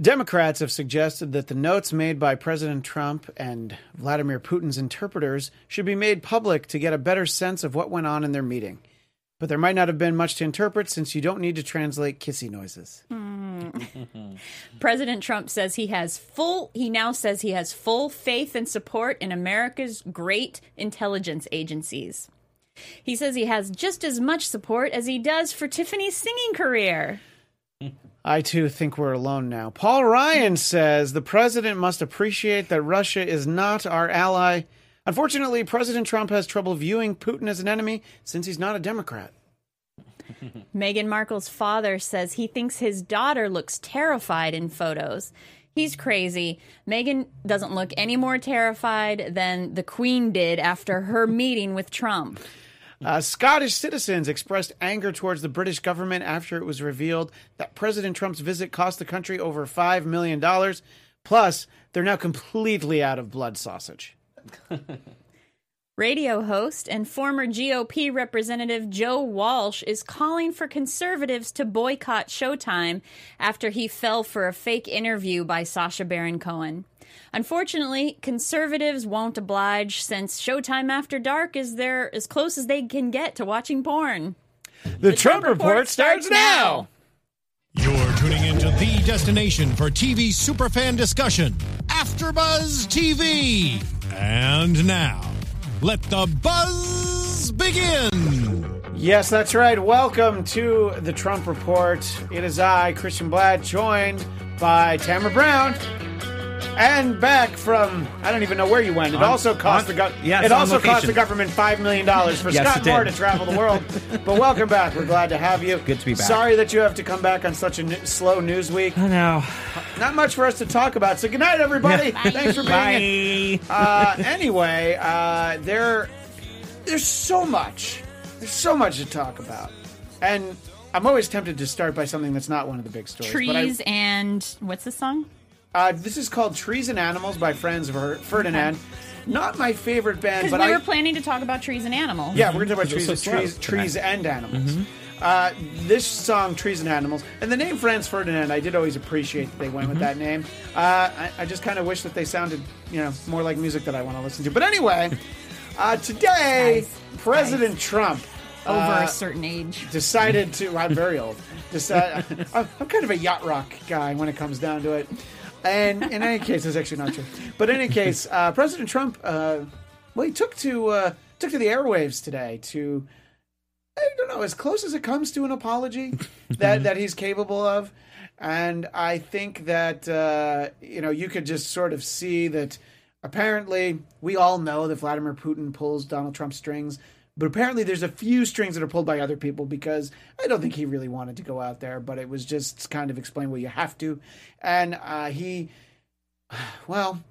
Democrats have suggested that the notes made by President Trump and Vladimir Putin's interpreters should be made public to get a better sense of what went on in their meeting. But there might not have been much to interpret since you don't need to translate kissy noises. Hmm. President Trump says he has full he now says he has full faith and support in America's great intelligence agencies. He says he has just as much support as he does for Tiffany's singing career. I too think we're alone now. Paul Ryan says the president must appreciate that Russia is not our ally. Unfortunately, President Trump has trouble viewing Putin as an enemy since he's not a Democrat. Meghan Markle's father says he thinks his daughter looks terrified in photos. He's crazy. Meghan doesn't look any more terrified than the Queen did after her meeting with Trump. Uh, Scottish citizens expressed anger towards the British government after it was revealed that President Trump's visit cost the country over $5 million. Plus, they're now completely out of blood sausage. Radio host and former GOP representative Joe Walsh is calling for conservatives to boycott Showtime after he fell for a fake interview by Sacha Baron Cohen. Unfortunately, conservatives won't oblige since Showtime After Dark is there as close as they can get to watching porn. The, Trump, Report starts now. You're tuning into the destination for TV superfan discussion, AfterBuzz TV. And now, let the buzz begin. Yes, that's right. Welcome to the Trump Report. It is I, Christian Blatt, joined by Tamara Brown. And back from I don't even know where you went. It On- also cost on- the go- yes, it on also cost the government five million dollars for Yes, Scott it. Moore to travel the world. but welcome back. We're glad to have you. Good to be back. Sorry that you have to come back on such a n- slow news week. I know. Not much for us to talk about. So good night, everybody. Thanks for being here. Bye. Uh, anyway, uh, there, there's so much. There's so much to talk about, and I'm always tempted to start by something that's not one of the big stories. but I- Trees and what's the song? Uh, this is called Trees and Animals by Friends of Her- Ferdinand. Not my favorite band, Because but we I were planning to talk about trees and animals. yeah, we're gonna talk about trees, so trees, tonight. trees and animals. Uh, this song, Trees and Animals, and the name Franz Ferdinand, I did always appreciate that they went with that name. Uh, I, I just kind of wish that they sounded, you know, more like music that I want to listen to. But anyway, uh, today, Guys, President Trump Over uh, a certain age. decided to. I'm very old. Decide, I'm I'm kind of a yacht rock guy when it comes down to it. And in any case, that's actually not true. But in any case, uh, President Trump, uh, well, he took to uh, took to the airwaves today to, I don't know, as close as it comes to an apology that that he's capable of. And I think that uh, you know you could just sort of see that. Apparently, we all know that Vladimir Putin pulls Donald Trump strings, but apparently there's a few strings that are pulled by other people because I don't think he really wanted to go out there, but it was just kind of explain well you have to, and uh, he, well,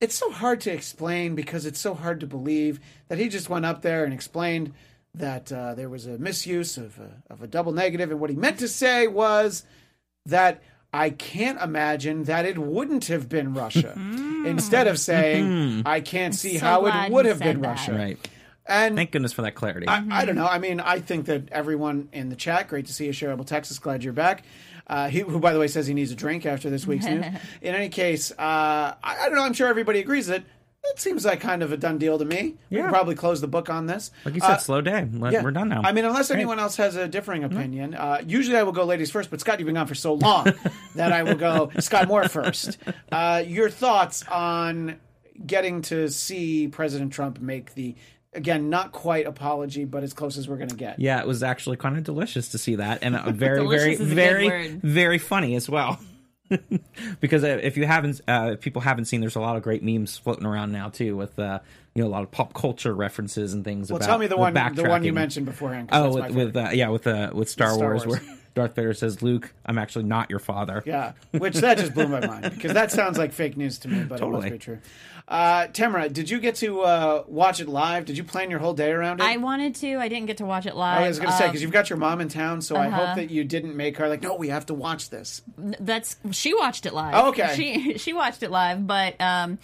it's so hard to explain because it's so hard to believe that he just went up there and explained that uh, there was a misuse of a, of a double negative, and what he meant to say was that I can't imagine that it wouldn't have been Russia. Instead of saying, I can't see so how it would have been that. Russia. Right. And Thank goodness for that clarity. I, I don't know. I mean, I think that everyone in the chat, great to see you, Shareable Texas. Glad you're back. Uh, he, who, by the way, says he needs a drink after this week's news. In any case, uh, I, I don't know. I'm sure everybody agrees that it seems like kind of a done deal to me. We Yeah. can probably close the book on this. like you said, Uh, slow day. Let- yeah. We're done now. I mean, unless Great. anyone else has a differing opinion. Uh, usually I will go ladies first, but Scott, you've been gone for so long that I will go Scott Moore first. Uh, your thoughts on getting to see President Trump make the, again, not quite apology, but as close as we're going to get. Yeah, it was actually kind of delicious to see that, and uh, very, very, is a good very, very funny as well. because uh, if you haven't, uh, if people haven't seen, there's a lot of great memes floating around now too, with uh, you know a lot of pop culture references and things. Well, about tell me the with one, the one you mentioned beforehand. 'cause Oh, with, with uh, yeah, with uh, with Star, Star Wars, Wars. where Darth Vader says, "Luke, I'm actually not your father." Yeah, which that just blew my mind because that sounds like fake news to me, but it Totally. must be true. Uh, Tamara, did you get to uh, watch it live? Did you plan your whole day around it? I wanted to. I didn't get to watch it live. I was going to say Um, because you've got your mom in town, so I uh-huh. hope that you didn't make her like, no, we have to watch this. that's she watched it live. Oh, okay. She she watched it live, but um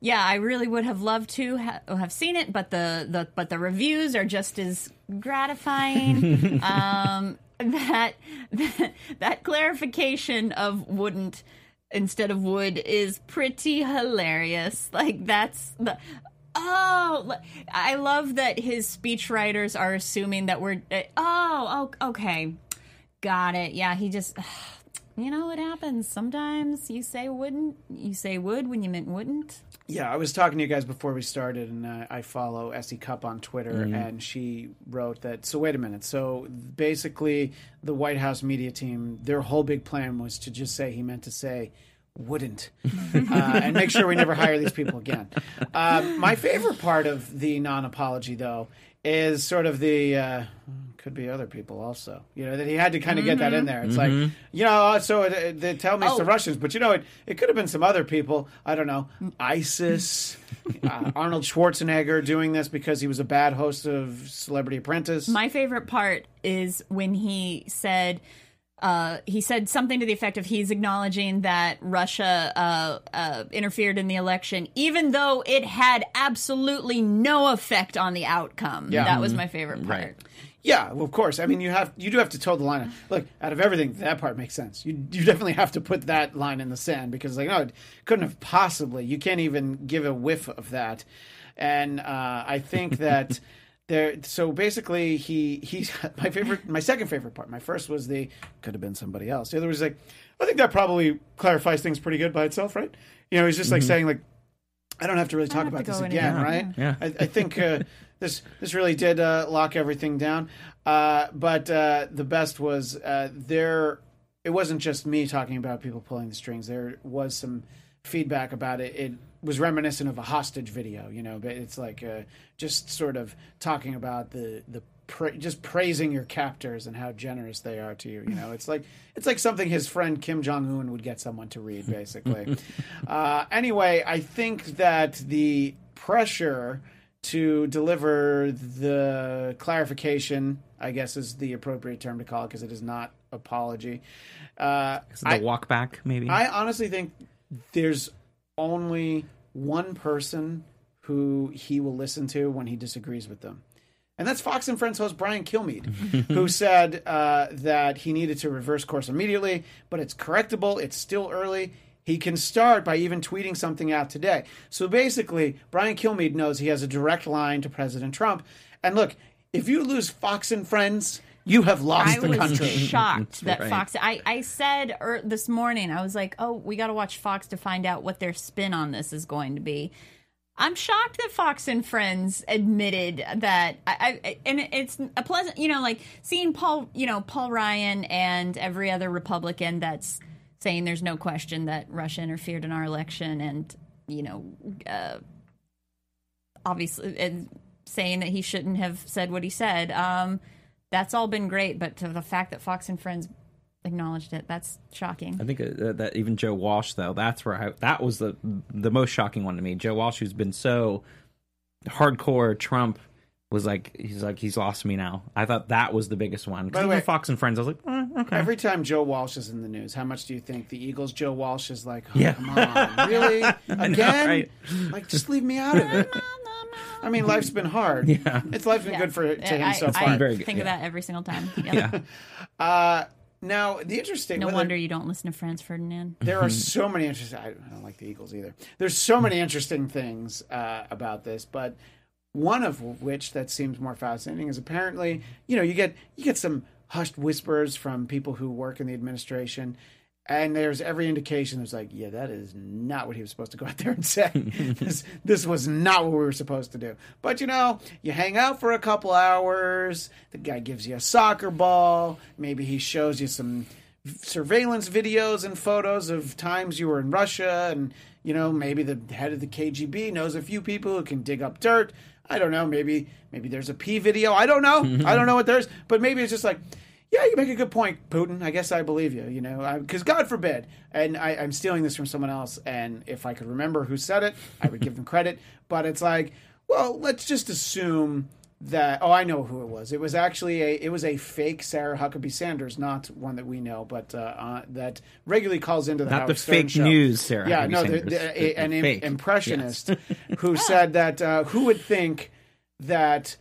yeah, I really would have loved to ha- have seen it, but the, the but the reviews are just as gratifying. um that, that that clarification of wouldn't instead of wood is pretty hilarious. Like that's the Oh, I love that his speechwriters are assuming that we're eh, oh, oh okay. Got it. Yeah, he just you know what happens. Sometimes you say wouldn't, you say would when you meant wouldn't. Yeah, I was talking to you guys before we started, and uh, I follow S.E. Cupp on Twitter, Mm-hmm. and she wrote that. So wait a minute. So basically, the White House media team, their whole big plan was to just say he meant to say wouldn't, uh, and make sure we never hire these people again. Um, my favorite part of the non-apology, though, is sort of the. Uh, could be other people also. You know that he had to kind of get that in there. It's Mm-hmm. like you know, so it, it, they tell me it's the Oh. Russians, but you know, it, it could have been some other people. I don't know, ISIS, uh, Arnold Schwarzenegger doing this because he was a bad host of Celebrity Apprentice. My favorite part is when he said uh, he said something to the effect of he's acknowledging that Russia uh, uh, interfered in the election, even though it had absolutely no effect on the outcome. Yeah. That was my favorite part. Right. Yeah, well, of course. I mean, you have you do have to toe the line. Look, out of everything, that part makes sense. You you definitely have to put that line in the sand because like no, it couldn't have possibly. You can't even give a whiff of that. And uh, I think that. There, so basically, he he's my favorite. My second favorite part. My first was the could have been somebody else. The other was like, I think that probably clarifies things pretty good by itself, right? You know, he's just like saying like, I don't have to really talk about this again, anymore. right? Yeah. I, I think uh, this this really did uh, lock everything down. Uh, but uh, the best was uh, there. It wasn't just me talking about people pulling the strings. There was some feedback about it. It was reminiscent of a hostage video. You know, but it's like uh, just sort of talking about the the. Pra- just praising your captors and how generous they are to you. You know, it's like it's like something his friend Kim Jong Un would get someone to read, basically. uh, anyway, I think that the pressure to deliver the clarification, I guess is the appropriate term to call it because it is not apology. Uh, The I, walk back, maybe. I honestly think there's only one person who he will listen to when he disagrees with them. And that's Fox and Friends host Brian Kilmeade, who said uh, that he needed to reverse course immediately, but it's correctable. It's still early. He can start by even tweeting something out today. So basically, Brian Kilmeade knows he has a direct line to President Trump. And look, if you lose Fox and Friends, you have lost I the was shocked that right. Fox. I, I said er, this morning, I was like, oh, we got to watch Fox to find out what their spin on this is going to be. I'm shocked that Fox and Friends admitted that. I, I and it's a pleasant, you know, like seeing Paul, you know, Paul Ryan and every other Republican that's saying there's no question that Russia interfered in our election, and you know, uh, obviously, and saying that he shouldn't have said what he said. Um, that's all been great, but to the fact that Fox and Friends acknowledged it, that's shocking. I think uh, that even Joe Walsh, though, that's where I, that was the the most shocking one to me. Joe Walsh, who's been so hardcore Trump, was like he's like he's lost me now. I thought that was the biggest one. By the way- Fox and Friends, I was like, eh, okay. Every time Joe Walsh is in the news, how much do you think the Eagles' Joe Walsh is like, oh, Yeah. come on, really? Again? right? Like, just leave me out of it. I mean, life's been hard. Yeah. It's life's been Yeah. good for to him I, so I far. Very good, think of that every single time. Yep. yeah, Uh, now, the interesting No whether- wonder you don't listen to Franz Ferdinand. there are so many interesting. I I don't like the Eagles either. There's so many interesting things uh, about this, but one of which that seems more fascinating is apparently, you know, you get you get some hushed whispers from people who work in the administration, and there's every indication there's like, yeah, that is not what he was supposed to go out there and say. this this was not what we were supposed to do. But you know, you hang out for a couple hours. The guy gives you a soccer ball. Maybe he shows you some surveillance videos and photos of times you were in Russia, and you know maybe the head of the KGB knows a few people who can dig up dirt. I don't know. Maybe maybe there's a P video. I don't know. I don't know what there's, but maybe it's just like. Yeah, you make a good point, Putin. I guess I believe you. You know, because God forbid, and I, I'm stealing this from someone else. And if I could remember who said it, I would give them credit. But it's like, well, let's just assume that oh i know who it was it was actually a it was a fake sarah huckabee sanders not one that we know but uh, uh that regularly calls into the Not Howard the Stern fake show. news Sarah yeah Huckabee no the, Sanders. the, a- an im- impressionist who said that uh, who would think that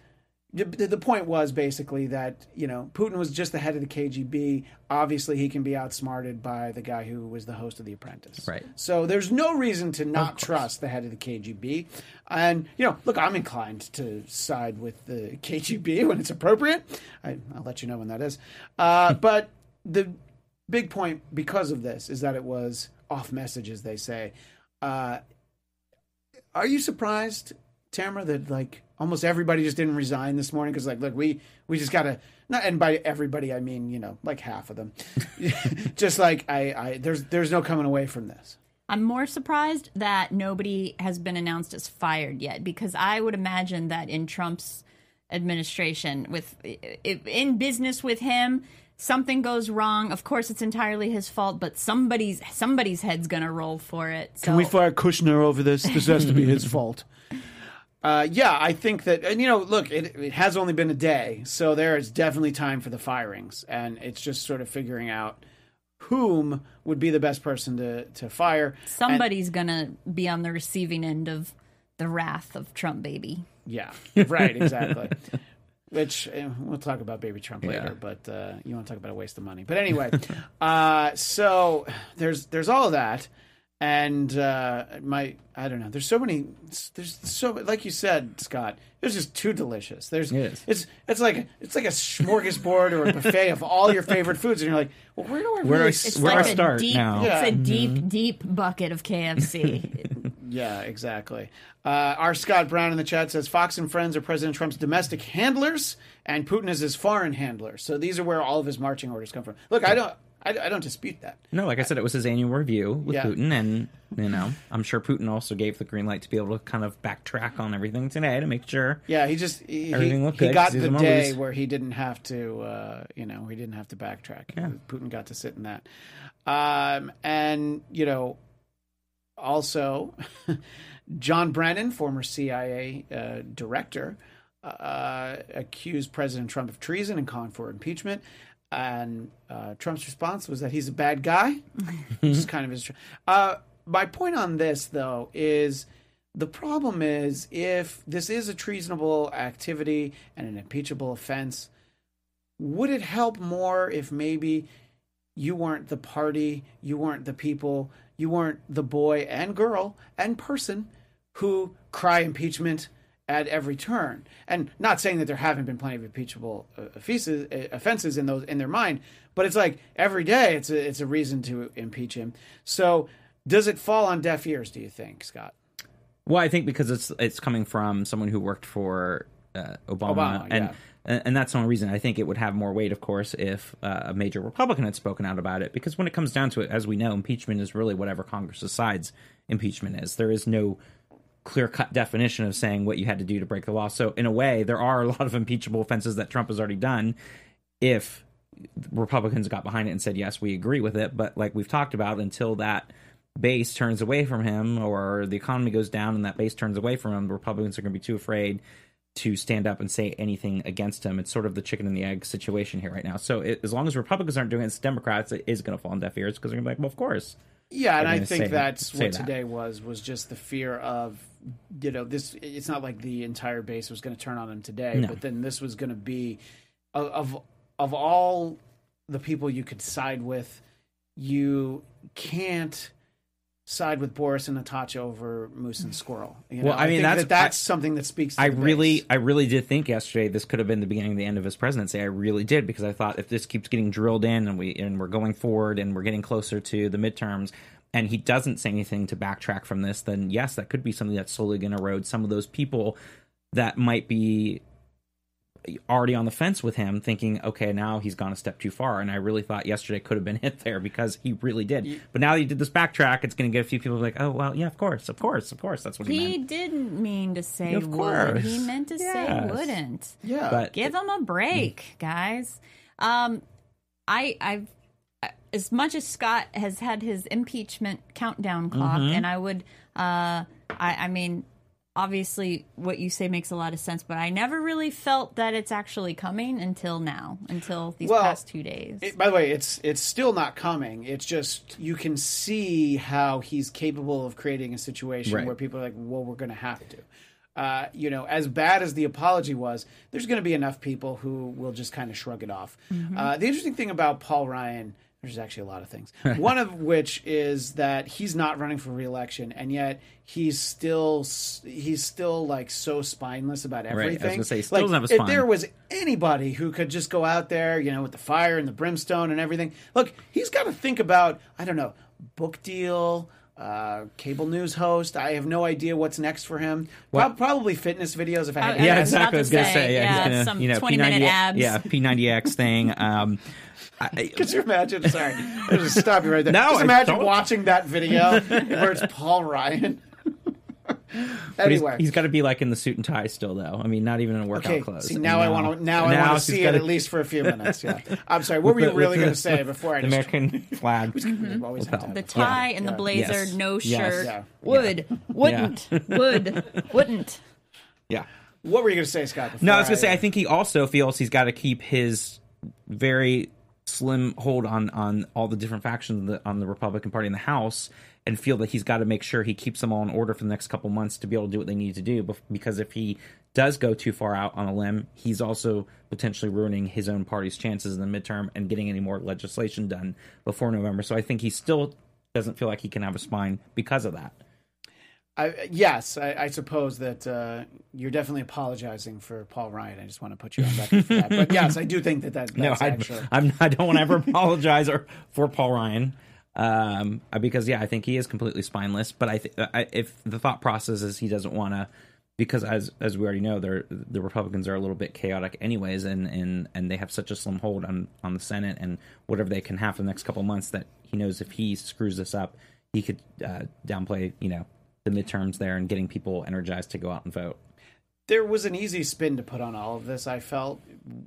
the, the point was basically that you know Putin was just the head of the KGB. Obviously, he can be outsmarted by the guy who was the host of The Apprentice. Right. So there's no reason to not trust the head of the KGB. And you know, look, I'm inclined to side with the KGB when it's appropriate. I, I'll let you know when that is. Uh, but the big point because of this is that it was off message, as they say. Uh, are you surprised, Tamara, that like almost everybody just didn't resign this morning because like, look, we we just gotta not, and by everybody I mean you know like half of them, just like I, I there's there's no coming away from this. I'm more surprised that nobody has been announced as fired yet because I would imagine that in Trump's administration with in business with him something goes wrong of course it's entirely his fault but somebody's somebody's head's going to roll for it so Can we fire Kushner over this? This has to be his fault. Uh, yeah, I think that, and you know, look, it, it has only been a day, so there is definitely time for the firings, and it's just sort of figuring out whom would be the best person to to fire. And- somebody's going to be on the receiving end of the wrath of Trump baby yeah, right, exactly. Which eh, we'll talk about baby Trump later, but uh, you want to talk about a waste of money. But anyway, uh, so there's there's all of that, and uh, my I don't know. There's so many. There's so like you said, Scott. It's just too delicious. There's It is. it's it's like it's like a smorgasbord or a buffet of all your favorite foods, and you're like, well, where do I Where do I really s- it's Where like I a start deep now? Yeah. it's a deep deep bucket of KFC Yeah, exactly. Uh, our Scott Brown in the chat says Fox and Friends are President Trump's domestic handlers, and Putin is his foreign handler. So these are where all of his marching orders come from. Look, I don't, I, I don't dispute that. No, like I said, it was his annual review with Yeah. Putin, and you know, I'm sure Putin also gave the green light to be able to kind of backtrack on everything today to make sure. Yeah, he just he, Everything he, looked he good, got 'cause he's the day where he didn't have to, uh, you know, he didn't have to backtrack. Yeah. Putin got to sit in that, um, and you know, also John Brennan, former CIA uh, director, uh, accused President Trump of treason and calling for impeachment. And uh, Trump's response was that he's a bad guy, which is kind of his. Uh, my point on this, though, is the problem is if this is a treasonable activity and an impeachable offense, would it help more if maybe you weren't the party, you weren't the people, you weren't the boy and girl and person who cry impeachment at every turn? And not saying that there haven't been plenty of impeachable uh, offenses, uh, offenses in those in their mind, but it's like every day it's a, it's a reason to impeach him. So does it fall on deaf ears? Do you think, Scott? Well, I think because it's it's coming from someone who worked for uh, Obama, Obama, and, yeah. and and that's the only reason I think it would have more weight, of course, if uh, a major Republican had spoken out about it. Because when it comes down to it, as we know, impeachment is really whatever Congress decides impeachment is. There is no clear cut definition of saying what you had to do to break the law. So in a way, there are a lot of impeachable offenses that Trump has already done. If Republicans got behind it and said yes, we agree with it, but like we've talked about, until that base turns away from him or the economy goes down and that base turns away from him, the Republicans are going to be too afraid to stand up and say anything against him. It's sort of the chicken and the egg situation here right now. So it, as long as Republicans aren't doing it, it's Democrats, it is going to fall on deaf ears because they're going to be like, well, of course. Yeah, and I think say- that's say what that. today was was just the fear of you know this. It's not like the entire base was going to turn on him today, No. but then this was going to be of, of of all the people you could side with, you can't side with Boris and Natasha over Moose and Squirrel. You Well, know, I mean, think that's- that that's something that speaks. To I the really, base. I really did think yesterday this could have been the beginning of the end of his presidency. I really did because I thought if this keeps getting drilled in and we and we're going forward and we're getting closer to the midterms, and he doesn't say anything to backtrack from this, then yes, that could be something that's slowly going to erode some of those people that might be already on the fence with him, thinking, okay, now he's gone a step too far. And I really thought yesterday could have been hit there because he really did. But now that he did this backtrack, it's going to get a few people like, oh well, yeah, of course, of course, of course, that's what he, He meant. didn't mean to say Of would. course. He meant to say Yes. wouldn't. yeah. But Give him a break, guys. Um, I, I've as much as Scott has had his impeachment countdown clock, Mm-hmm. and I would, uh, I, I mean, obviously, what you say makes a lot of sense, but I never really felt that it's actually coming until now, until these Well, past two days. It, by the way, it's it's still not coming. It's just you can see how he's capable of creating a situation Right. where people are like, "Well, we're going to have to." uh, you know, as bad as the apology was, there's going to be enough people who will just kind of shrug it off. Uh, the interesting thing about Paul Ryan, there's actually a lot of things. One of which is that he's not running for reelection, and yet he's still he's still like so spineless about I was everything. gonna say, like, doesn't have a if spine. there was anybody who could just go out there, you know, with the fire and the brimstone and everything, look, he's got to think about I don't know, book deal. Uh, cable news host. I have no idea what's next for him. Prob- probably fitness videos. If I had Uh, to yeah, I was guess. about exactly. I to was gonna say, say, yeah, yeah, he's gonna, some you know, 20-minute P90X abs. yeah, P90X thing. Um, I, Could you imagine? Sorry, I'll just stop you right there. No, just imagine watching that video where it's Paul Ryan. But he's, anyway, he's got to be like in the suit and tie still, though. I mean, not even in workout okay. clothes. See, now I want to. Now, I want to see it gotta- at least for a few minutes. Yeah. I'm sorry. What were you with really going to say before I the just? American flag. We've always had to have The it. tie and the blazer, Yes. no Yes. shirt. Yeah. Would, wouldn't, would, wouldn't. Yeah. What were you going to say, Scott? No, I was gonna say I think he also feels he's got to keep his very slim hold on on all the different factions of the, on the Republican Party in the House, and feel that he's got to make sure he keeps them all in order for the next couple months to be able to do what they need to do. Because if he does go too far out on a limb, he's also potentially ruining his own party's chances in the midterm and getting any more legislation done before November. So I think he still doesn't feel like he can have a spine because of that. I, yes, I, I suppose that uh, you're definitely apologizing for Paul Ryan. I just want to put you on record for that. But yes, I do think that, that no, that's I, actually. I'm, I don't want to ever apologize or, for Paul Ryan, um, because yeah, I think he is completely spineless. But I, th- I if the thought process is he doesn't want to, because as as we already know, the Republicans are a little bit chaotic anyways, and and and they have such a slim hold on on the Senate and whatever they can have for the next couple months that he knows if he screws this up, he could uh, downplay you know the midterms there and getting people energized to go out and vote. there was an easy spin to put on all of this. I felt,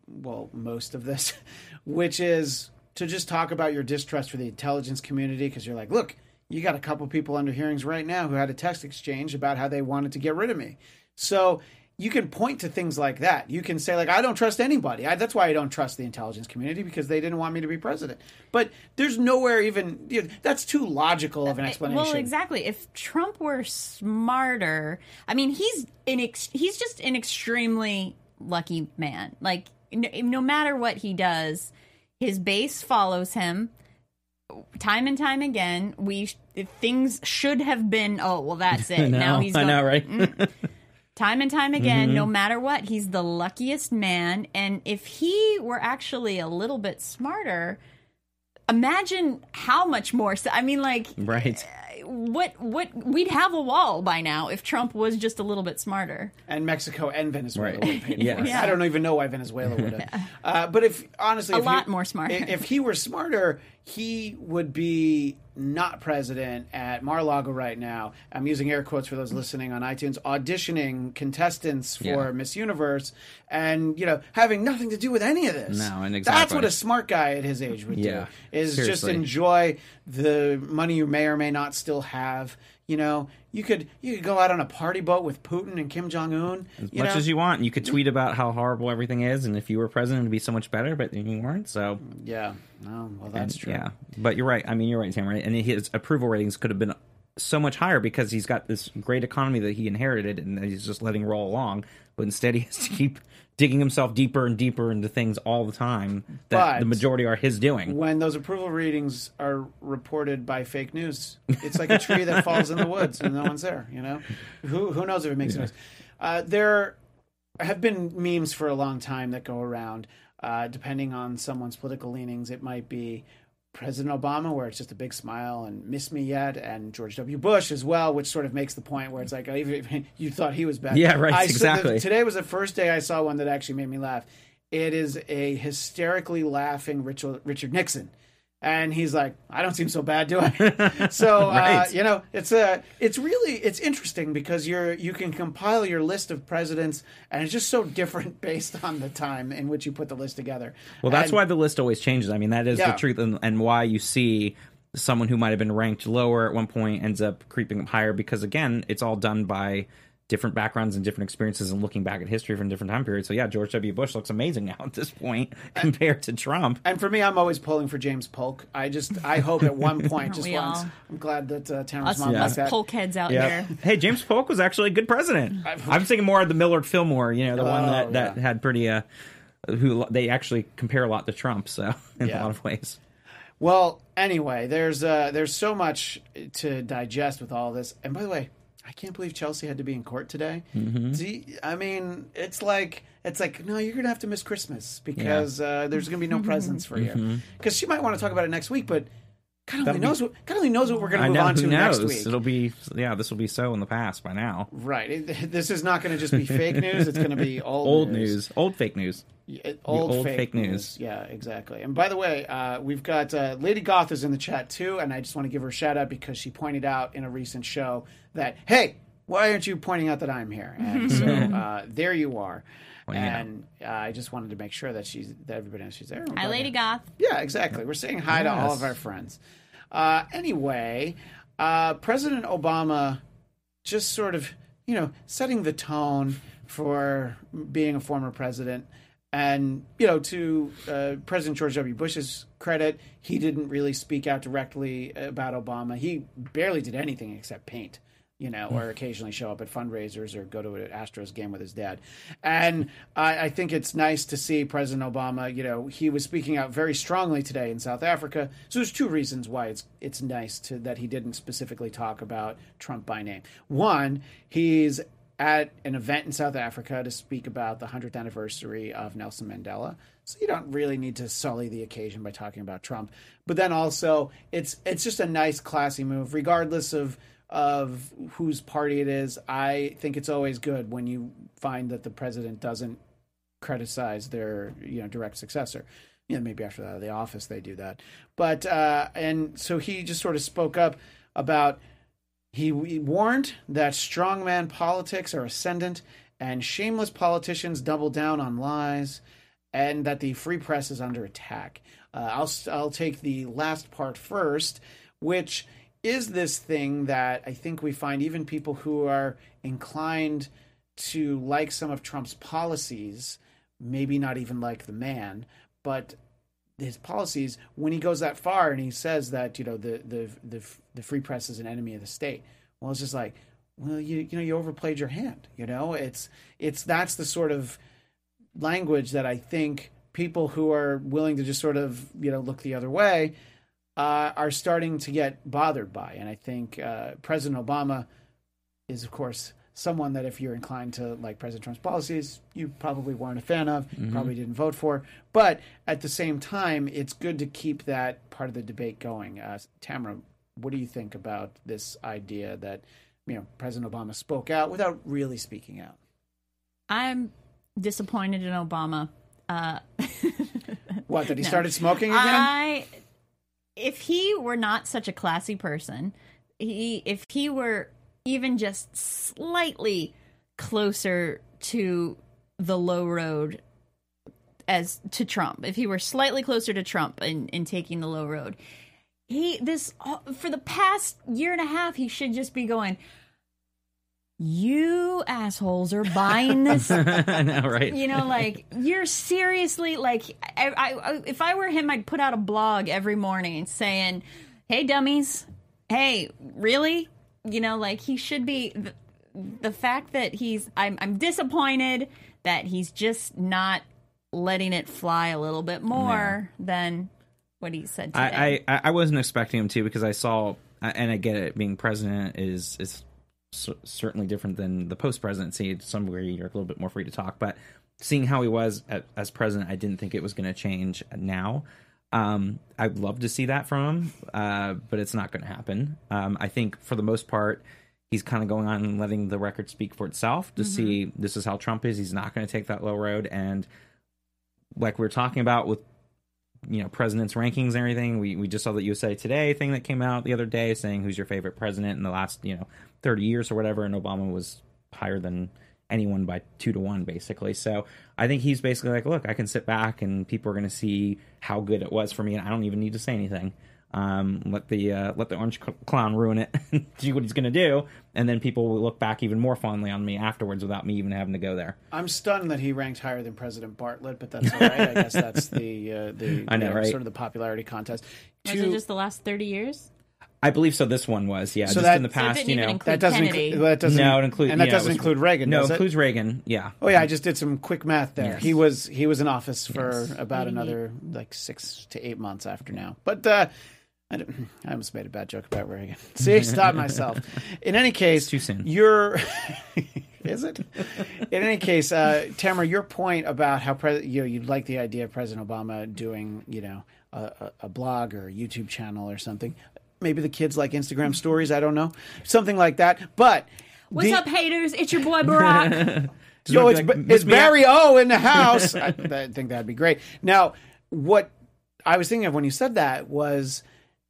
well, most of this, which is to just talk about your distrust for the intelligence community because you're like, look, you got a couple people under hearings right now who had a text exchange about how they wanted to get rid of me. So you can point to things like that. You can say like, I don't trust anybody. I, that's why I don't trust the intelligence community because they didn't want me to be president. But there's nowhere even you know, that's too logical of an uh, uh, explanation. Well, exactly. If Trump were smarter, I mean, he's an ex- he's just an extremely lucky man. Like no, no matter what he does, his base follows him. Time and time again, we things should have been. Oh well, that's it. Know, now he's Going, I know, right? time and time again, Mm-hmm. no matter what, he's the luckiest man. And if he were actually a little bit smarter, imagine how much more. So, I mean, like, right. What what we'd have a wall by now if Trump was just a little bit smarter. and Mexico and Venezuela Right. would have paid Yes. for it. Yeah. I don't even know why Venezuela would have. Uh, but if honestly, A if lot he, more smarter. If, if he were smarter, he would be not president at Mar-a-Lago right now. I'm using air quotes for those listening on iTunes, auditioning contestants for Yeah. Miss Universe, and you know having nothing to do with any of this. No, and that's what a smart guy at his age would Yeah. do. Is just enjoy the money you may or may not still have. You know, you could you could go out on a party boat with Putin and Kim Jong Un. as much as you want. You could tweet about how horrible everything is, and if you were president, it'd be so much better. But you weren't, so Yeah. Oh, well, that's true. yeah. But you're right. I mean, you're right, Sam. Right, and his approval ratings could have been so much higher because he's got this great economy that he inherited, and he's just letting roll along. But instead, he has to keep digging himself deeper and deeper into things all the time that But- the majority are his doing. When those approval ratings are reported by fake news, it's like a tree that falls in the woods and no one's there. You know, who who knows if it makes a noise? Uh, there have been memes for a long time that go around. Uh, depending on someone's political leanings, it might be President Obama, where it's just a big smile and "Miss Me Yet," and George W. Bush as well, which sort of makes the point where it's like, oh, even you thought he was bad. Yeah, right, I exactly. today was the first day I saw one that actually made me laugh. It is a hysterically laughing Richard, Richard Nixon. And he's like, I don't seem so bad, do I? so uh, you know, it's a, it's really, it's interesting because you're, you can compile your list of presidents, and it's just so different based on the time in which you put the list together. Well, that's And- why the list always changes. I mean, that is Yeah. the truth, and, and why you see someone who might have been ranked lower at one point ends up creeping up higher because, again, it's all done by different backgrounds and different experiences and looking back at history from different time periods. So yeah, George W. Bush looks amazing now at this point compared to Trump. And for me, I'm always pulling for James Polk. I just, I hope at one point, just once. all? I'm glad that uh, Tamara's Us, mom us that. polk heads out Yeah. there. Hey, James Polk was actually a good president. I'm thinking more of the Millard Fillmore, you know, the one Oh, that, that yeah. had pretty uh who they actually compare a lot to Trump, so in Yeah. a lot of ways. Well, anyway, there's uh, there's so much to digest with all this. And by the way, I can't believe Chelsea had to be in court today. Mm-hmm. I mean, it's like it's like no, you're gonna have to miss Christmas because uh, there's gonna be no presents for Mm-hmm. you. Because she might want to talk about it next week, but God only That'll knows what God only knows what we're gonna I move know on to knows. next week. It'll be yeah, this will be so in the past by now. Right. It- this is not going to just be fake news. It's going to be old, Old news, old fake news. Yeah, old, old fake, fake news. news. Yeah, exactly. And by the way, uh, we've got uh, Lady Goth is in the chat too, and I just want to give her a shout out because she pointed out in a recent show that hey, why aren't you pointing out that I'm here? And so uh, there you are. Pointing it out. and uh, I just wanted to make sure that she's that everybody knows she's there. Hi, glad Lady to- Goth. yeah, exactly. We're saying hi to all Yes. of our friends. Uh, anyway, uh, President Obama just sort of, you know, setting the tone for being a former president. And, you know, to uh, President George W. Bush's credit, he didn't really speak out directly about Obama. He barely did anything except paint you know, hmm. or occasionally show up at fundraisers or go to an Astros game with his dad. And I, I think it's nice to see President Obama. You know, he was speaking out very strongly today in South Africa. So there's two reasons why it's it's nice to that he didn't specifically talk about Trump by name. One, he's at an event in South Africa to speak about the 100th anniversary of Nelson Mandela. So you don't really need to sully the occasion by talking about Trump. But then also, it's it's just a nice, classy move, regardless of of whose party it is. I think it's always good when you find that the president doesn't criticize their you know direct successor. You know, maybe after that the office they do that. But uh, and so he just sort of spoke up about he, he warned that strongman politics are ascendant and shameless politicians double down on lies and that the free press is under attack. Uh, I'll I'll take the last part first, which is this thing that I think we find even people who are inclined to like some of Trump's policies, maybe not even like the man, but his policies when he goes that far and he says that you know the the the, the free press is an enemy of the state. Well, it's just like, well, you you know you overplayed your hand. You know, it's it's that's the sort of language that I think people who are willing to just sort of you know look the other way uh, are starting to get bothered by, and I think uh, President Obama is, of course, someone that if you're inclined to like President Trump's policies, you probably weren't a fan of, probably didn't vote for. But at the same time, it's good to keep that part of the debate going. Uh, Tamara, what do you think about this idea that you know President Obama spoke out without really speaking out? I'm disappointed in Obama. Uh, What that he No. started smoking again? I, if he were not such a classy person, he if he were even just slightly closer to the low road as to Trump, if he were slightly closer to Trump in, in taking the low road, he this for the past year and a half he should just be going. You assholes are buying this I know, right? you know like you're seriously like I, I if i were him i'd put out a blog every morning saying hey dummies hey really you know like he should be the, the fact that he's I'm, I'm disappointed that he's just not letting it fly a little bit more than what he said today. I, I I wasn't expecting him to because I saw and I get it being president is is cer- certainly different than the post presidency. Somewhere you're a little bit more free to talk, but seeing how he was at, as president, I didn't think it was going to change now. Um, I'd love to see that from him, uh, but it's not going to happen. Um, I think for the most part, he's kind of going on and letting the record speak for itself to see this is how Trump is. He's not going to take that low road, and like we are talking about with you know presidents rankings and everything. We, we just saw the usa today thing that came out the other day saying who's your favorite president in the last you know 30 years or whatever and obama was higher than anyone by two to one basically. So i think he's basically like look i can sit back and people are going to see how good it was for me and i don't even need to say anything Um, let the uh, let the orange cl- clown ruin it, do what he's going to do, and then people will look back even more fondly on me afterwards without me even having to go there. I'm stunned that he ranked higher than President Bartlet, but that's all right. I guess that's the uh, the I know, you right? sort of the popularity contest. Was To- it just the last 30 years? I believe so. This one was, yeah. just that- in the So it past, didn't you know. include that doesn't Kennedy. include that doesn't no, it includes and that yeah, it doesn't was- include Reagan. No, does it it? includes Reagan. Yeah. Oh yeah, I just did some quick math there. Yes. He was he was in office for Yes. about another like six to eight months after now. But uh, I, I almost made a bad joke about Reagan. See, stop myself. In any case, too soon. You're is it? In any case, uh, Tamara, your point about how pres you know you like the idea of President Obama doing you know a, a, a blog or a YouTube channel or something. Maybe the kids like Instagram stories. I don't know, something like that. But What's the- up, haters? It's your boy Barack. Yo, it's, be like, it's me out?" Barry O in the house. I, I think that'd be great. Now, what I was thinking of when you said that was,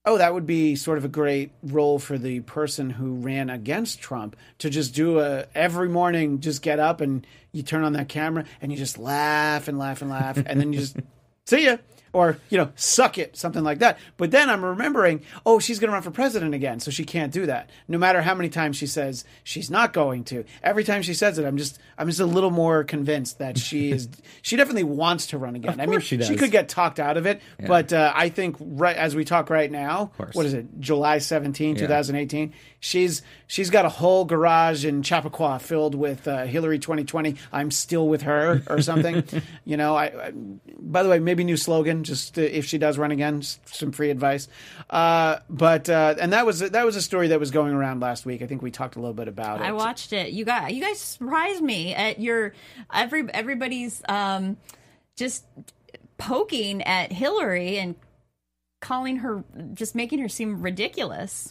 oh, that would be sort of a great role for the person who ran against Trump to just do a every morning, just get up and you turn on that camera and you just laugh and laugh and laugh, and then you just see ya. Or, you know, suck it, something like that. But then I'm remembering, oh, she's going to run for president again, so she can't do that. No matter how many times she says she's not going to. Every time she says it, I'm just I'm just a little more convinced that she is she definitely wants to run again. I mean, course she does. could get talked out of it, but uh, I think right as we talk right now, what is it? July 17, 2018. She's she's got a whole garage in Chappaqua filled with uh, Hillary 2020. I'm still with her or something. you know, I, I by the way, maybe new slogan just uh, if she does run again, some free advice. Uh, but uh, and that was that was a story that was going around last week. I think we talked a little bit about it. I watched it. You guys, you guys surprised me at your every everybody's um, just poking at Hillary and calling her, just making her seem ridiculous.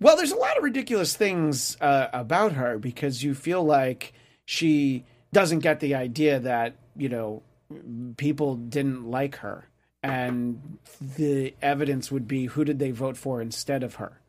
Well, there's a lot of ridiculous things uh, about her because you feel like she doesn't get the idea that, you know, people didn't like her. And the evidence would be who did they vote for instead of her?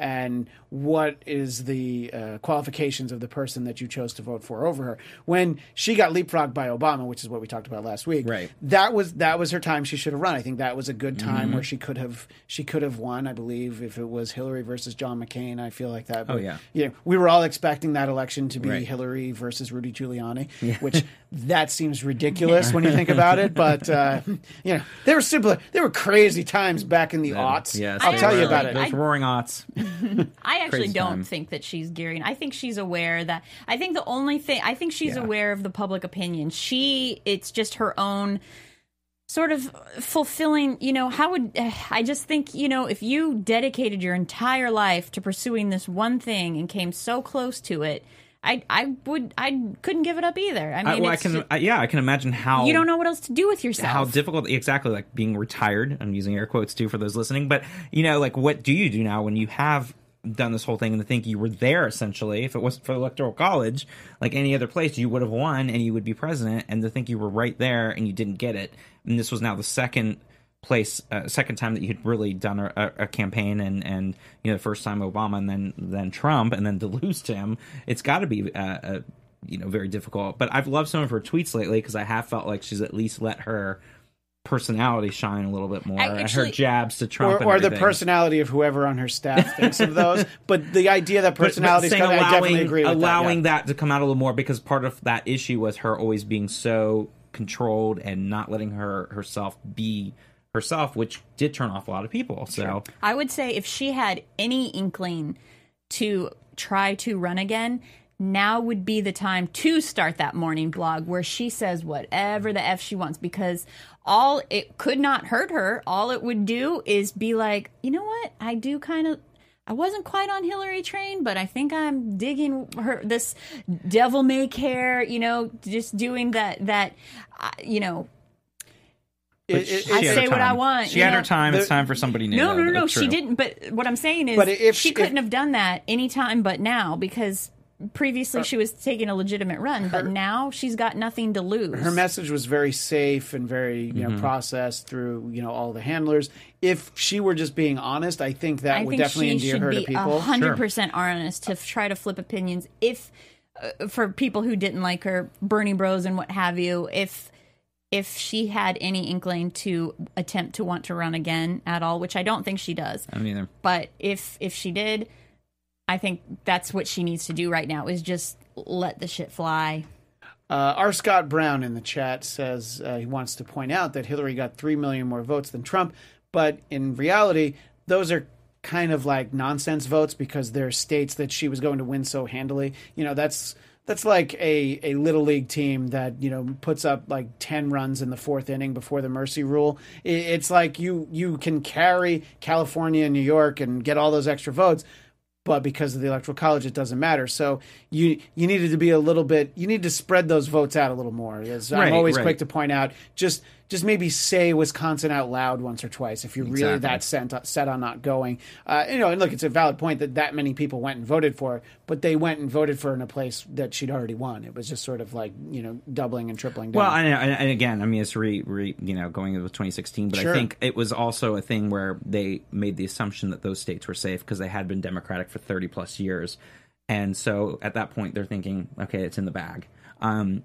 And what is the uh, qualifications of the person that you chose to vote for over her? When she got leapfrogged by Obama, which is what we talked about last week, Right. that was that was her time she should have run. I think that was a good time where she could have she could have won. I believe if it was Hillary versus John McCain, I feel like that. But, yeah. you know, we were all expecting that election to be Right. Hillary versus Rudy Giuliani, which that seems ridiculous when you think about it. But uh, you know, they were simpler. They were crazy times back in the aughts. Yes, I'll they tell you were. about it. Those roaring aughts. I actually Crazy don't time. think that she's gearing. I think she's aware that. I think the only thing. I think she's Yeah. aware of the public opinion. She. It's just her own sort of fulfilling. You know, how would I just think? You know, if you dedicated your entire life to pursuing this one thing and came so close to it, I. I would. I couldn't give it up either. I mean, I, well, I can. ju- I, yeah, I can imagine how you don't know what else to do with yourself. how difficult exactly like being retired i'm using air quotes too for those listening but you know like what do you do now when you have done this whole thing and to think you were there essentially if it wasn't for electoral college like any other place you would have won and you would be president and to think you were right there and you didn't get it and this was now the second place uh, second time that you had really done a, a, a campaign and and you know the first time obama and then then trump and then to lose to him it's got to be uh, uh, you know very difficult. But i've loved some of her tweets lately because i have felt like she's at least let her personality shine a little bit more I and her jabs to trump Or, and or the personality of whoever on her staff thinks of those, but the idea that But- but personalities saying come, I definitely allowing- agree with allowing that. that, to come out a little more because part of that issue was her always being so controlled and not letting her herself be herself which did turn off a lot of people so I would say if she had any inkling to try to run again, now would be the time to start that morning blog where she says whatever the F she wants because all it could not hurt her. All it would do is be like, you know what? I do kind of. I wasn't quite on Hillary train, but I think I'm digging her this devil may care, you know, just doing that that uh, you know, It- it- I say what I want, she you had know? her time it's time for somebody new No, no, no, no. She didn't. But what I'm saying is, But if she she- couldn't if- have done that any time but now because previously she was taking a legitimate run, but now she's got nothing to lose. her message was very safe and very you Mm-hmm. know processed through you know all the handlers. If she were just being honest, I think that I would think definitely she endear her be to people. hundred percent honest to f- try to flip opinions. If uh, for people who didn't like her, Bernie Bros and what have you, if if she had any inkling to attempt to want to run again at all, which I don't think she does. I don't either. But if if she did, I think that's what she needs to do right now is just let the shit fly. Uh, R. Scott Brown in the chat says uh, he wants to point out that Hillary got 3 million more votes than Trump, but in reality, those are kind of like nonsense votes because they're states that she was going to win so handily. You know, that's that's like a, a little league team that you know puts up like 10 runs in the fourth inning before the mercy rule. It's like you you can carry california and new york and get all those extra votes but because of the electoral college it doesn't matter. So you you needed to be a little bit you need to spread those votes out a little more as i'm always right. quick to point out. Just just maybe say wisconsin out loud once or twice if you're really that set, set on not going. Uh, you know and look it's a valid point that that many people went and voted for her but they went and voted for her in a place that she'd already won. It was just sort of like you know doubling and tripling down. Well, and, and and again, I mean, it's re, re you know going with 2016, but Sure. I think it was also a thing where they made the assumption that those states were safe because they had been Democratic for 30 plus years, and so at that point they're thinking, okay, it's in the bag. Um,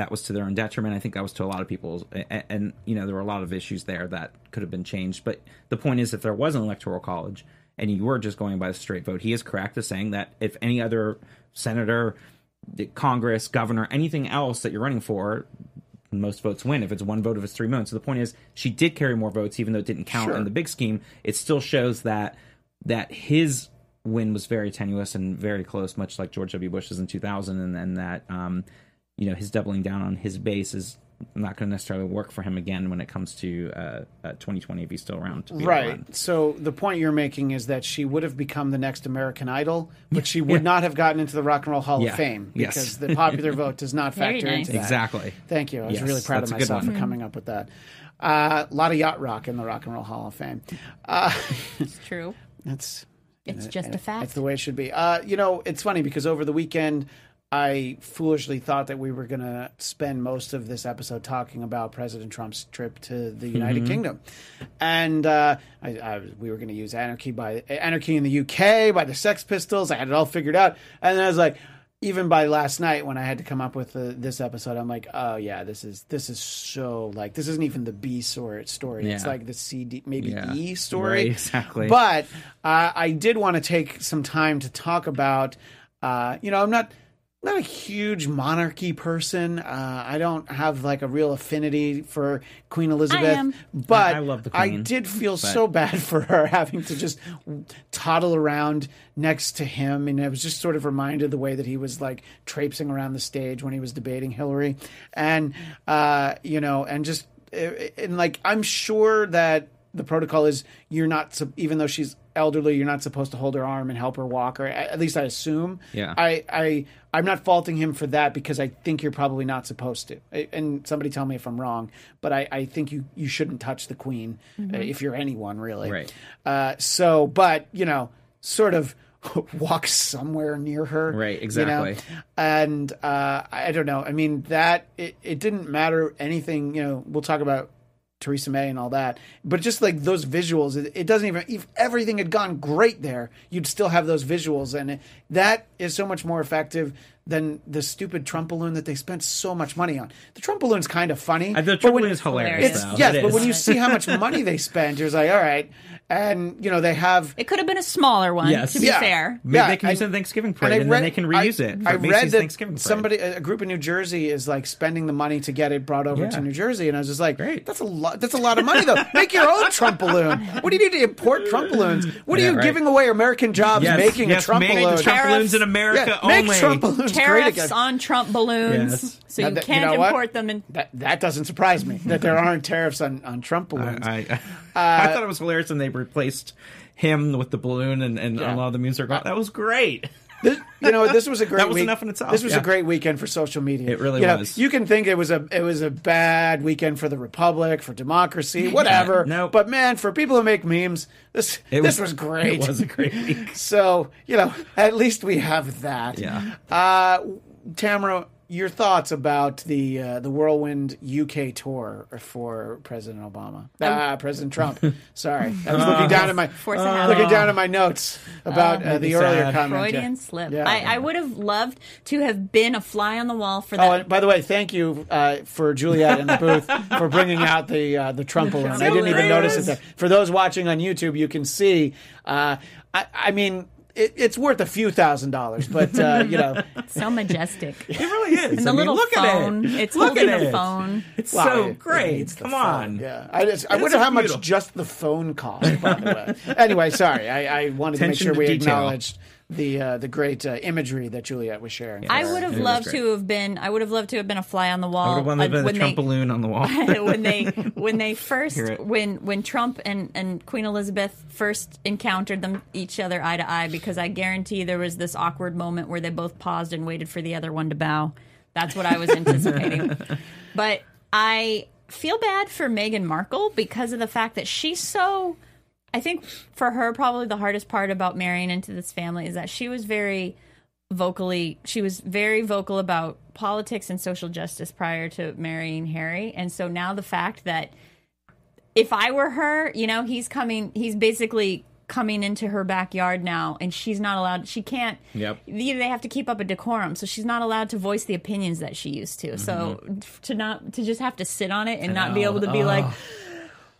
that was to their own detriment. I think that was to a lot of people's, and, and you know there were a lot of issues there that could have been changed. But the point is, if there was an electoral college and you were just going by the straight vote, he is correct as saying that if any other senator Congress, governor, anything else that you're running for, most votes win. If it's one vote, if it's three votes. So the point is, she did carry more votes, even though it didn't count Sure. in the big scheme. It still shows that that his win was very tenuous and very close, much like George W. Bush's in 2000, and then that um, you know his doubling down on his base is not going to necessarily work for him again when it comes to uh, uh, 2020 if he's still around. To be Right. run. So the point you're making is that she would have become the next American Idol, but she would not have gotten into the Rock and Roll Hall Yeah. of Fame Yes. because the popular vote does not factor nice. into that. Exactly. Thank you. I was Yes, really proud of that's a good myself for coming up with that. Uh, a lot of yacht rock in the Rock and Roll Hall of Fame. Uh, It's true. that's It's just a fact. It's the way it should be. Uh, you know, it's funny because over the weekend, I foolishly thought that we were going to spend most of this episode talking about President Trump's trip to the United Kingdom, and uh, I, I, we were going to use "Anarchy" by "Anarchy in the UK" by the Sex Pistols. I had it all figured out, and then I was like. Even by last night, when I had to come up with the, this episode, I'm like, "Oh yeah, this is this is so like this isn't even the B story. story. It's like the C D, maybe Yeah. E story. Right, exactly. But uh, I did want to take some time to talk about. Uh, you know, I'm not not a huge monarchy person. Uh, I don't have like a real affinity for Queen Elizabeth. am. But I love the queen, I did feel but- so bad for her having to just toddle around next to him, and I was just sort of reminded the way that he was like traipsing around the stage when he was debating Hillary, and uh, you know, and just and like I'm sure that the protocol is you're not even though she's elderly you're not supposed to hold her arm and help her walk or at least i assume Yeah. i i i'm not faulting him for that because i think you're probably not supposed to I- and somebody tell me if i'm wrong but i i think you you shouldn't touch the queen uh, if you're anyone really Right. uh so but you know sort of walk somewhere near her Right, you know? exactly. and uh i don't know i mean that it, it didn't matter anything you know we'll talk about Theresa May and all that. But just like those visuals, it, it doesn't even, if everything had gone great there, you'd still have those visuals. And it, that is so much more effective than the stupid Trump balloon that they spent so much money on. The Trump balloon's kind of funny. Uh, The Trump balloon is hilarious. It's, though. yes, It but is. when you see how much money they spent, you're like, all right. And, you know, they have. It could have been a smaller one, Yes. to be Yeah. fair. Maybe Yeah, they can use it in Thanksgiving And parade, I and, read- then they can reuse I, it. For I Macy's read that Thanksgiving parade. somebody, a group in New Jersey, is like spending the money to get it brought over Yeah. to New Jersey, and I was just like, Great. "That's a lot. That's a lot of money, though. Make your own Trump balloon. What do you need to import Trump balloons? What are you right. giving away American jobs yes, making yes, a Trump balloon? Trump balloons in America yeah, make only. Trump balloons great Tariffs again. on Trump balloons, Yes. so Now you that- can't know what? import them. In, that that doesn't surprise me that there aren't tariffs on, on Trump balloons. I, I, I thought it was hilarious when they replaced him with the balloon and, and Yeah. a lot of the memes are gone. That was great. This, you know, this was a great. That was week. enough in itself, This was a great weekend for social media. It really You know, was. You can think it was a it was a bad weekend for the republic, for democracy, whatever. Nope. But man, for people who make memes, this It this was, great. It was a great week. So you know, at least we have that. Yeah. Uh, Tamara, your thoughts about the uh, the whirlwind UK tour for President Obama, ah, President Trump. Sorry, I was looking down at my Force of habit. looking down at my notes about uh, the earlier sad. comment. Freudian yeah. slip. Yeah. I, I would have loved to have been a fly on the wall for Oh, that. and by the way, thank you uh, for Juliet in the booth for bringing out the uh, the Trump balloon. I didn't even notice it there. For those watching on YouTube, you can see. Uh, I, I mean, it, it's worth a few thousand dollars, but uh, you know, so majestic. It really is. And the I mean, little look phone. At it. It's look holding at a it. phone. It's Wow, so it- it great. needs the Come phone. on. Yeah, I, just, I wonder so how much just the phone cost. By the way, anyway, sorry, I, I wanted Attention to make sure we detail. acknowledged the uh, the great uh, imagery that Juliet was sharing. I would have It loved to have been. I would have loved to have been a fly on the I wall. would have wanted uh, to be the when Trump they- balloon on the wall. when they when they first when when Trump and and Queen Elizabeth first encountered them each other eye to eye because I guarantee there was this awkward moment where they both paused and waited for the other one to bow. That's what I was anticipating. but I feel bad for Meghan Markle because of the fact that she's so I think for her probably the hardest part about marrying into this family is that she was very vocally she was very vocal about politics and social justice prior to marrying Harry. And so now the fact that if I were her you know he's coming he's basically coming into her backyard now and she's not allowed she can't Yep. they have to keep up a decorum. So she's not allowed to voice the opinions that she used to. So to not to just have to sit on it and not be able to be Oh. like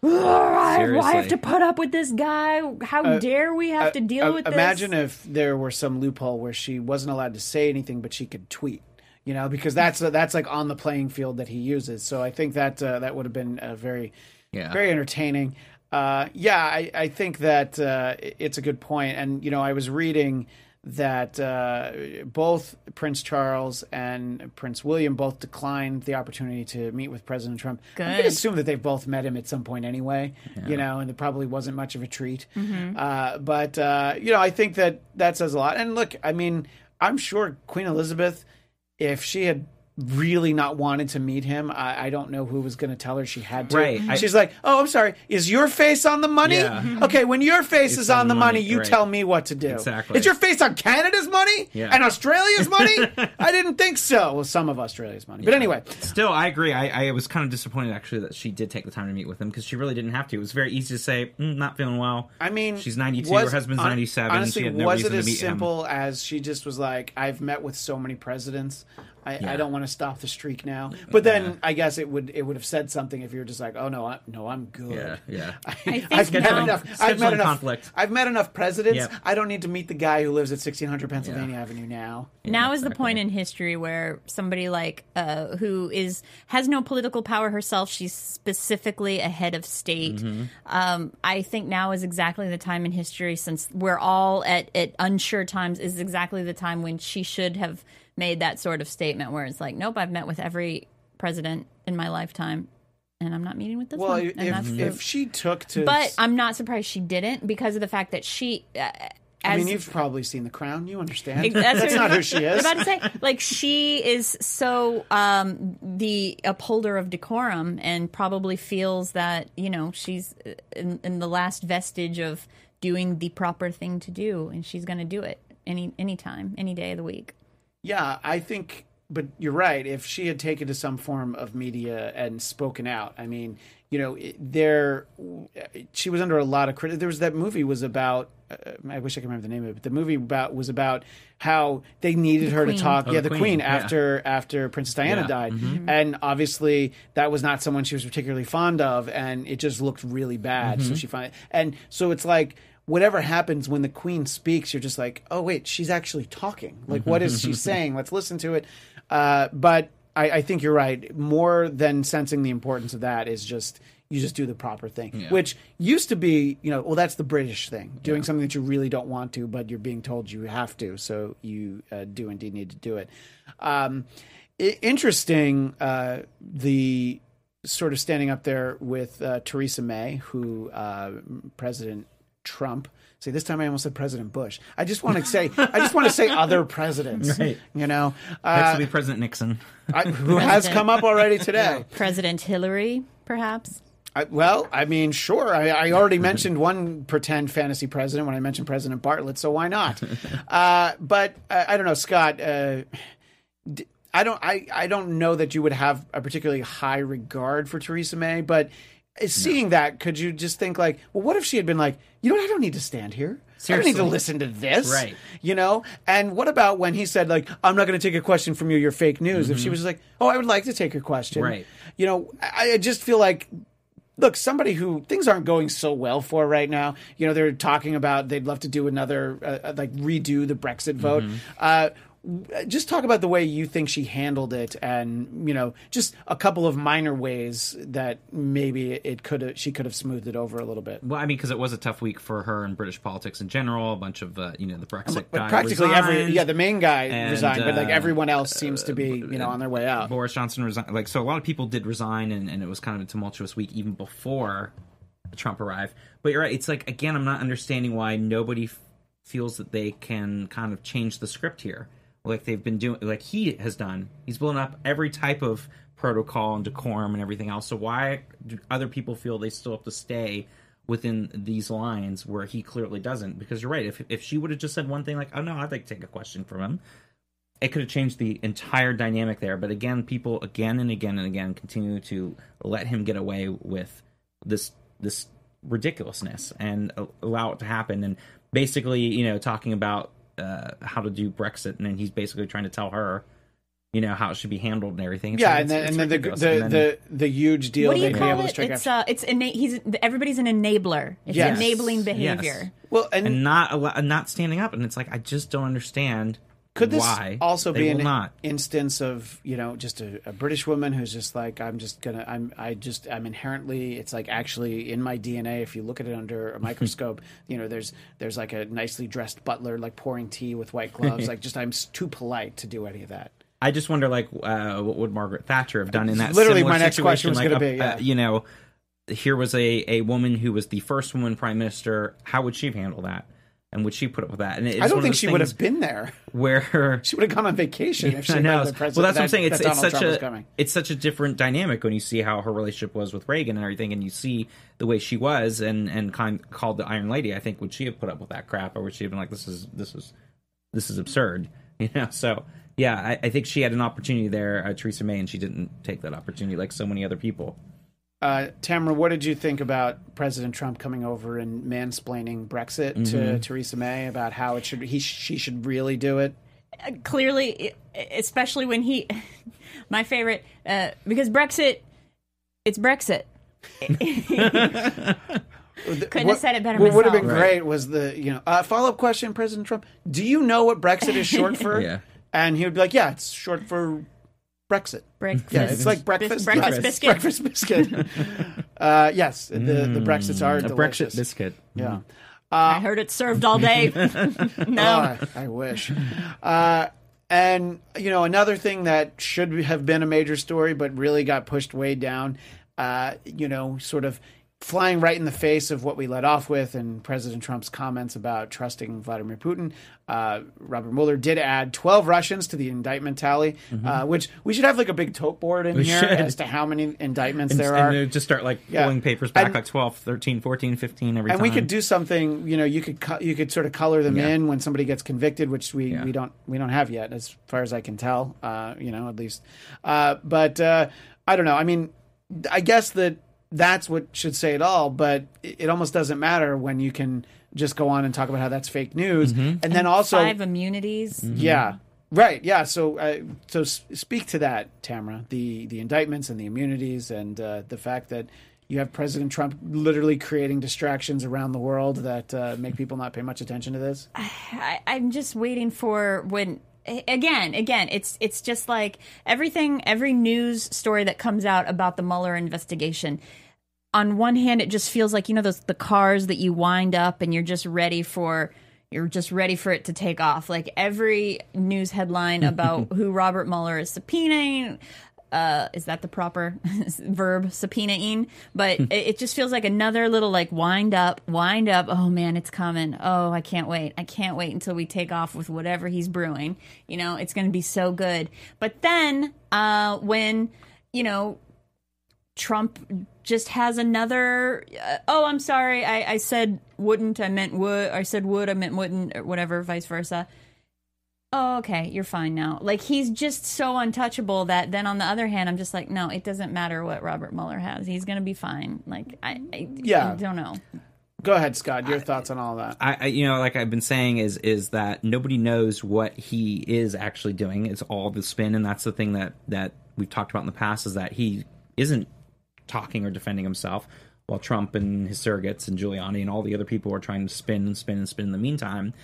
I, I have to put up with this guy. How dare we have to deal Uh, with this? Imagine if there were some loophole where she wasn't allowed to say anything, but she could tweet. You know, because that's that's like on the playing field that he uses. So I think that uh, that would have been uh, very, Yeah. very entertaining. Uh, yeah, I, I think that uh, it's a good point. And you know, I was reading that uh, both Prince Charles and Prince William both declined the opportunity to meet with President Trump. I'm going to assume that they've both met him at some point anyway. You know, and it probably wasn't much of a treat. Uh, but uh, you know, I think that that says a lot. And look, I mean, I'm sure Queen Elizabeth, if she had really not wanted to meet him, I, I don't know who was going to tell her she had to. Right. I- She's like, "Oh, I'm sorry. Is your face on the money? Yeah. Okay, when your face is on, the money, you right. tell me what to do. Exactly. Is your face on Canada's money Yeah. and Australia's money? I didn't think so. Well, some of Australia's money, but anyway, Still, I agree. I, I was kind of disappointed actually that she did take the time to meet with him because she really didn't have to. It was very easy to say, mm, "Not feeling well." I mean, she's ninety two. was- Her husband's hon- ninety seven. Honestly, she had no was it as meet him. simple as she just was like, "I've met with so many presidents, I, I don't want to stop the streak now." But then I guess it would it would have said something if you were just like, "Oh no, I, no, I'm good." Yeah, yeah. I, think have met now- enough. I've met enough conflict. I've met enough presidents. Yep. I don't need to meet the guy who lives at 1600 Pennsylvania Avenue now. now is the point in history where somebody like uh, who is has no political power herself she's specifically a head of state Mm-hmm. um, i think now is exactly the time in history since we're all at, at unsure times is exactly the time when she should have made that sort of statement where it's like nope i've met with every president in my lifetime and i'm not meeting with this Well, one if that's the- if she took to, but i'm not surprised she didn't because of the fact that she uh, as I mean, you've probably seen The Crown. You understand. That's, That's not who she is. about to say, like she is so um, the upholder of decorum, and probably feels that you know she's in, in the last vestige of doing the proper thing to do, and she's going to do it any any time, any day of the week. Yeah, I think, but you're right. If she had taken to some form of media and spoken out, I mean, you know, there, she was under a lot of credit. There was that movie was about. Uh, I wish I could remember the name of it. But the movie about was about how they needed her Queen. to talk. Oh, yeah, the the Queen, Queen, yeah. after after Princess Diana Yeah, died, Mm-hmm. and obviously that was not someone she was particularly fond of, and it just looked really bad. Mm-hmm. So she finally, and so it's like whatever happens when the queen speaks, you're just like, oh wait, she's actually talking. Like, what is she saying? Let's listen to it. Uh, but I, I think you're right. More than sensing the importance of that is just you just do the proper thing, which used to be, you know, well, that's the British thing, doing something that you really don't want to, but you're being told you have to, so you uh, do indeed need to do it. Um, i- interesting, uh, the sort of standing up there with uh, Theresa May, who uh, President Trump. See, this time I almost said President Bush. I just want to say, I just want to say other presidents. Right. You know, Next uh, will be President Nixon. I, who has come up already today. President Hillary, perhaps. I, well, I mean, sure. I, I already mentioned one pretend fantasy president when I mentioned President Bartlet, so why not? uh, but uh, I don't know, Scott. Uh, d- I don't I, I don't know that you would have a particularly high regard for Theresa May, but seeing that, could you just think like, well, what if she had been like, you know what, I don't need to stand here. I don't need to listen to this. Right. You know? And what about when he said, like, I'm not going to take a question from you, you're fake news? If she was like, oh, I would like to take your question. Mm-hmm. Right. You know, I, I just feel like look, somebody who things aren't going so well for right now. You know, they're talking about they'd love to do another, uh, like redo the Brexit vote. Mm-hmm. Uh, just talk about the way you think she handled it, and you know, just a couple of minor ways that maybe it could have she could have smoothed it over a little bit. Well, I mean, because it was a tough week for her in British politics in general. A bunch of, uh, you know, the Brexit But guy practically every yeah, the main guy And, resigned, but like uh, everyone else seems to be you know on their way out. Boris Johnson resigned. Like, so a lot of people did resign, and, and it was kind of a tumultuous week even before Trump arrived. But you're right. It's like again, I'm not understanding why nobody f- feels that they can kind of change the script here, like they've been doing, like he has done. He's blown up every type of protocol and decorum and everything else. So why do other people feel they still have to stay? Within these lines, where he clearly doesn't, because you're right. If if she would have just said one thing like, "Oh no, I'd like to take a question from him," it could have changed the entire dynamic there. But again, people again and again and again continue to let him get away with this this ridiculousness and allow it to happen. And basically, you know, talking about uh, how to do Brexit, and then he's basically trying to tell her, you know, how it should be handled and everything. It's Yeah, like- and then and then the the, And then- the the huge deal What do they'd you call able it? It's uh, it's innate. He's everybody's an enabler. It's Yes. enabling Yes. behavior. well, and, and not allo- not standing up, and it's like I just don't understand. Could this why also be an not? instance of you know just a, a British woman who's just like I'm just gonna I'm I just I'm inherently it's like actually in my DNA if you look at it under a microscope you know there's there's like a nicely dressed butler like pouring tea with white gloves like just I'm too polite to do any of that. I just wonder, like, uh, what would Margaret Thatcher have done in that? Literally, my next question situation? was Like, gonna uh, be, uh, you know, here was a a woman who was the first woman prime minister. How would she handle that? And would she put up with that? And it's I don't think she would have been there. Where She would have gone on vacation if she I had know. known Well, that's what I'm saying. It's it's such Trump a it's such a different dynamic when you see how her relationship was with Reagan and everything, and you see the way she was and and kind called the Iron Lady. I think would she have put up with that crap, or would she have been like, "This is this is this is absurd," you know? So yeah, I, I think she had an opportunity there, uh, Theresa May, and she didn't take that opportunity like so many other people. Uh, Tamara, what did you think about President Trump coming over and mansplaining Brexit to Mm-hmm. Theresa May about how it should he she should really do it? Clearly, especially when he, my favorite, uh, because Brexit, it's Brexit. Couldn't have said it better What would have been myself. great was the you know uh, follow up question, President Trump. Do you know what Brexit is short for? Yeah. and he would be like, yeah, it's short for Brexit. Breakfast, Yeah, it's like breakfast. breakfast biscuit. Breakfast biscuit. uh, yes, the the Brexits are A delicious. Brexit biscuit. Yeah. I heard it served all day. no, Oh, I, I wish. Uh, and you know, another thing that should have been a major story, but really got pushed way down. Uh, you know, sort of flying right in the face of what we led off with, and President Trump's comments about trusting Vladimir Putin. Uh, Robert Mueller did add 12 Russians to the indictment tally, uh, which we should have like a big tote board in We here should. as to how many indictments And, there and are. just start like Yeah. pulling papers back And- like 12, 13, 14, 15 every and time. we could do something you know you could co- you could sort of color them Yeah. in when somebody gets convicted which we, Yeah. we don't we don't have yet as far as i can tell uh, you know at least uh, but uh, i don't know i mean i guess that that's what should say it all but it, it almost doesn't matter when you can just go on and talk about how that's fake news Mm-hmm. and then also five immunities. yeah right yeah so uh, so speak to that tamara the the indictments and the immunities and uh, the fact that you have President Trump literally creating distractions around the world that uh, make people not pay much attention to this. I, I'm just waiting for when again, again, it's it's just like everything, every news story that comes out about the Mueller investigation. On one hand, it just feels like you know those the cars that you wind up and you're just ready for you're just ready for it to take off. Like every news headline about who Robert Mueller is subpoenaing. Uh, is that the proper verb subpoenaing? But it, it just feels like another little like wind up, wind up. Oh man, it's coming. Oh, I can't wait. I can't wait until we take off with whatever he's brewing. You know, it's going to be so good. But then, uh, when you know Trump just has another. Uh, oh, I'm sorry. I, I said wouldn't. I meant would. I said would. I meant wouldn't. Or whatever. Vice versa. oh, okay, you're fine now. Like he's just so untouchable that then on the other hand, I'm just like, no, it doesn't matter what Robert Mueller has. He's gonna be fine. Like I, I Yeah. I don't know. Go ahead, Scott. Your thoughts on all that? I, I you know like I've been saying is is that nobody knows what he is actually doing. It's all the spin, and that's the thing that that we've talked about in the past is that he isn't talking or defending himself, while Trump and his surrogates and Giuliani and all the other people are trying to spin and spin and spin in the meantime.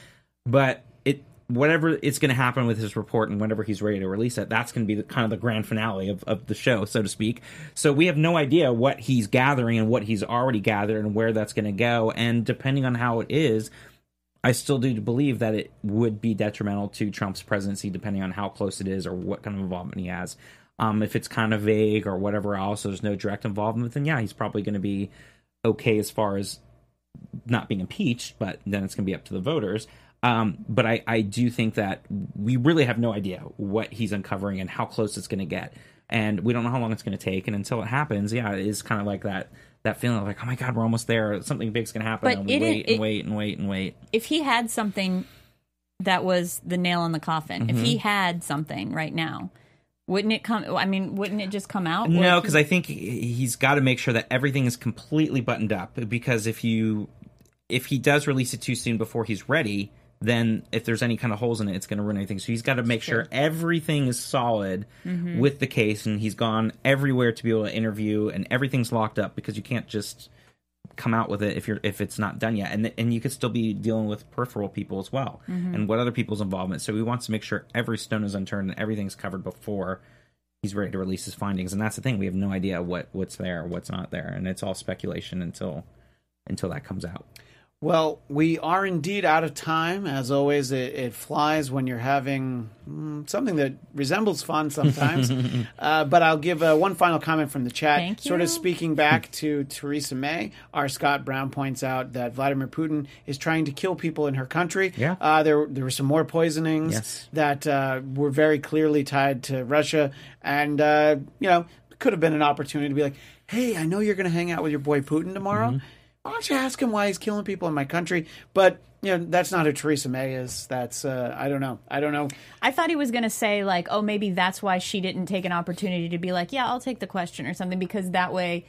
But it whatever it's going to happen with his report and whenever he's ready to release it, that's going to be the, kind of the grand finale of, of the show, so to speak. So we have no idea what he's gathering and what he's already gathered and where that's going to go. And depending on how it is, I still do believe that it would be detrimental to Trump's presidency, depending on how close it is or what kind of involvement he has. Um, if it's kind of vague or whatever else, there's no direct involvement, then yeah, he's probably going to be okay as far as not being impeached, but then it's going to be up to the voters. Um, but I, I do think that we really have no idea what he's uncovering and how close it's going to get. And we don't know how long it's going to take. And until it happens, yeah, it is kind of like that that feeling of like, oh my God, we're almost there. Something big's going to happen. But and we it- wait it- and wait and wait and wait. If he had something that was the nail in the coffin, if Mm-hmm. he had something right now, wouldn't it come? I mean, wouldn't it just come out? No, because he- I think he- he's got to make sure that everything is completely buttoned up. Because if you if he does release it too soon before he's ready, then if there's any kind of holes in it, it's going to ruin anything. So he's got to make sure everything is solid Mm-hmm. with the case, and he's gone everywhere to be able to interview, and everything's locked up because you can't just come out with it if you're if it's not done yet. And and you could still be dealing with peripheral people as well Mm-hmm. and what other people's involvement. So he wants to make sure every stone is unturned and everything's covered before he's ready to release his findings. And that's the thing we have no idea what what's there what's not there. And it's all speculation until until that comes out Well, we are indeed out of time. As always, it, it flies when you're having mm, something that resembles fun sometimes. uh, but I'll give uh, one final comment from the chat. Thank Sort of speaking back to Theresa May, our Scott Brown points out that Vladimir Putin is trying to kill people in her country. Yeah. Uh, there, there were some more poisonings Yes. that uh, were very clearly tied to Russia. And, uh, you know, could have been an opportunity to be like, hey, I know you're going to hang out with your boy Putin tomorrow. Mm-hmm. Why don't you ask him why he's killing people in my country? But, you know, that's not who Theresa May is. That's, uh, I don't know. I don't know. I thought he was going to say like, oh, maybe that's why she didn't take an opportunity to be like, yeah, I'll take the question or something because that way,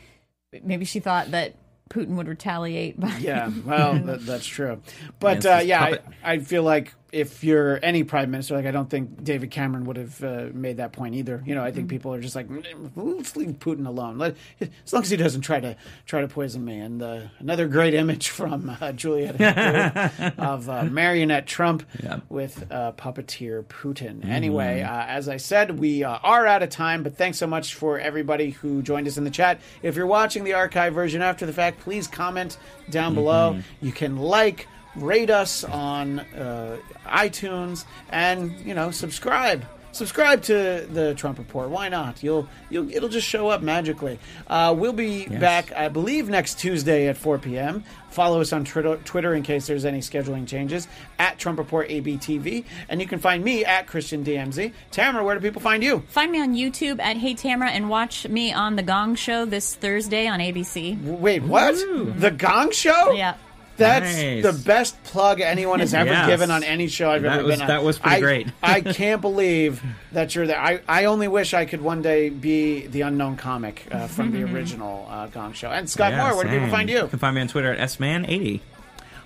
maybe she thought that Putin would retaliate. By, Yeah, well, that, that's true. But uh, yeah, I. I feel like if you're any prime minister, like I don't think David Cameron would have uh, made that point either. You know, I think people are just like, "Mm, let's leave Putin alone. Let, as long as he doesn't try to try to poison me. And uh, another great image from uh, Juliet of uh, marionette Trump Yeah. with uh, puppeteer Putin. Anyway, uh, as I said, we uh, are out of time, but thanks so much for everybody who joined us in the chat. If you're watching the archive version after the fact, please comment down below. You can like, rate us on uh, iTunes, and you know, subscribe. Subscribe to the Trump Report. Why not? You'll you'll it'll just show up magically. Uh, we'll be back, I believe, next Tuesday at 4 p.m. Follow us on Twitter, Twitter in case there's any scheduling changes at Trump Report ABTV, and you can find me at Christian DMZ. Tamara, where do people find you? Find me on YouTube at Hey Tamara and watch me on The Gong Show this Thursday on ABC. Wait, what? The Gong Show? Yeah. That's Nice. the best plug anyone has ever Yes. given on any show I've That ever was- been on. that was pretty I- great. I can't believe that you're there. I, I only wish I could one day be the unknown comic uh, from the original uh, Gong Show. And Scott Yeah, Moore, where do people find you? You can find me on Twitter at sman80.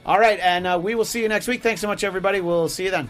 All right, and uh, we will see you next week. Thanks so much, everybody. We'll see you then.